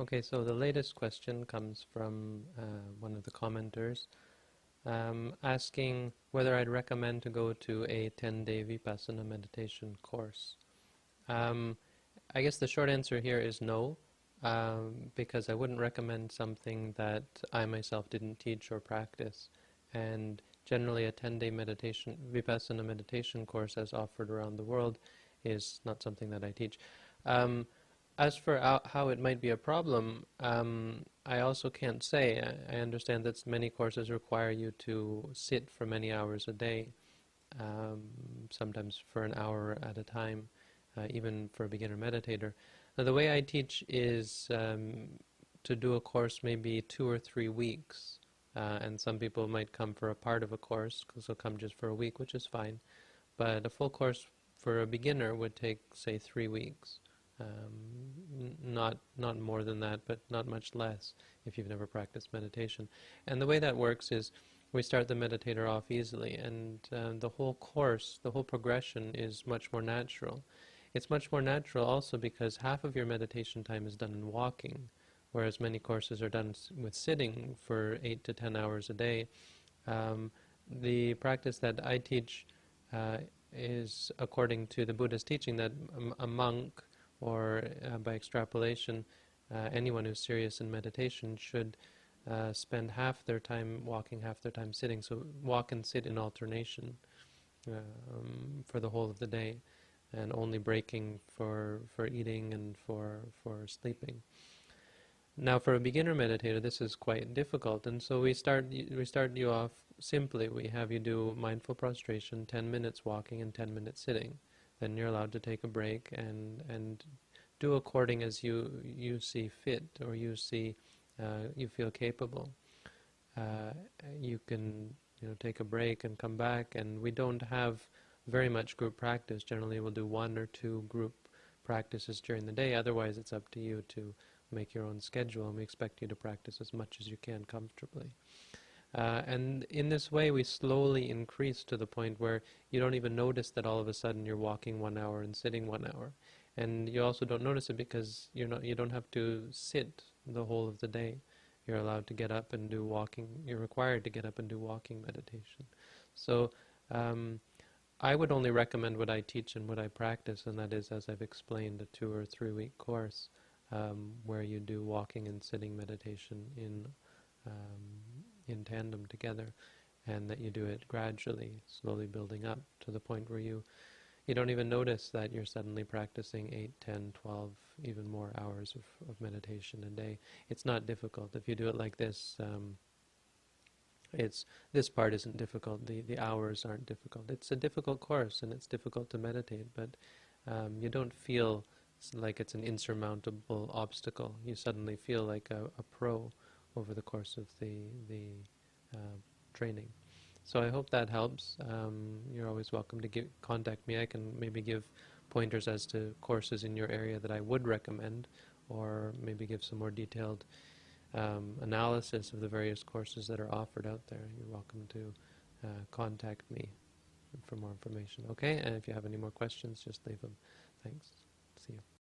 Okay, so the latest question comes from uh, one of the commenters um, asking whether I'd recommend to go to a 10-day Vipassana meditation course. Um, I guess the short answer here is no, um, because I wouldn't recommend something that I myself didn't teach or practice. And generally a 10-day meditation, Vipassana meditation course as offered around the world is not something that I teach. Um, as for how it might be a problem, um, I also can't say. I understand that many courses require you to sit for many hours a day, um, sometimes for an hour at a time, uh, even for a beginner meditator. Now, the way I teach is um, to do a course maybe two or three weeks, uh, and some people might come for a part of a course, they'll come just for a week, which is fine. But a full course for a beginner would take, say, three weeks. Um, not not more than that, but not much less if you've never practiced meditation. And the way that works is we start the meditator off easily, and uh, the whole course, the whole progression is much more natural. It's much more natural also because half of your meditation time is done in walking, whereas many courses are done with sitting for eight to ten hours a day. Um, the practice that I teach uh, is according to the Buddha's teaching that a monk or uh, by extrapolation, uh, anyone who's serious in meditation should uh, spend half their time walking, half their time sitting. So walk and sit in alternation um, for the whole of the day, and only breaking for for eating and for for sleeping. Now, for a beginner meditator, this is quite difficult, and so we start we start you off simply. We have you do mindful prostration, 10 minutes walking, and 10 minutes sitting then you're allowed to take a break and and do according as you you see fit or you see uh, you feel capable. Uh, you can you know take a break and come back, and we don't have very much group practice. Generally, we'll do one or two group practices during the day. Otherwise, it's up to you to make your own schedule, and we expect you to practice as much as you can comfortably. Uh, and in this way, we slowly increase to the point where you don't even notice that all of a sudden you're walking one hour and sitting one hour. And you also don't notice it because you're not, you don't have to sit the whole of the day. You're allowed to get up and do walking. You're required to get up and do walking meditation. So um, I would only recommend what I teach and what I practice, and that is, as I've explained, a two or three week course um, where you do walking and sitting meditation in um, in tandem together, and that you do it gradually, slowly building up to the point where you you don't even notice that you're suddenly practicing 8, 10, 12, even more hours of, of meditation a day. It's not difficult. If you do it like this, um, it's this part isn't difficult. The the hours aren't difficult. It's a difficult course and it's difficult to meditate, but um, you don't feel like it's an insurmountable obstacle. You suddenly feel like a, a pro over the course of the the uh, training. So I hope that helps. Um, you're always welcome to give, contact me. I can maybe give pointers as to courses in your area that I would recommend, or maybe give some more detailed um, analysis of the various courses that are offered out there. You're welcome to uh, contact me for more information. Okay, and if you have any more questions, just leave them. Thanks.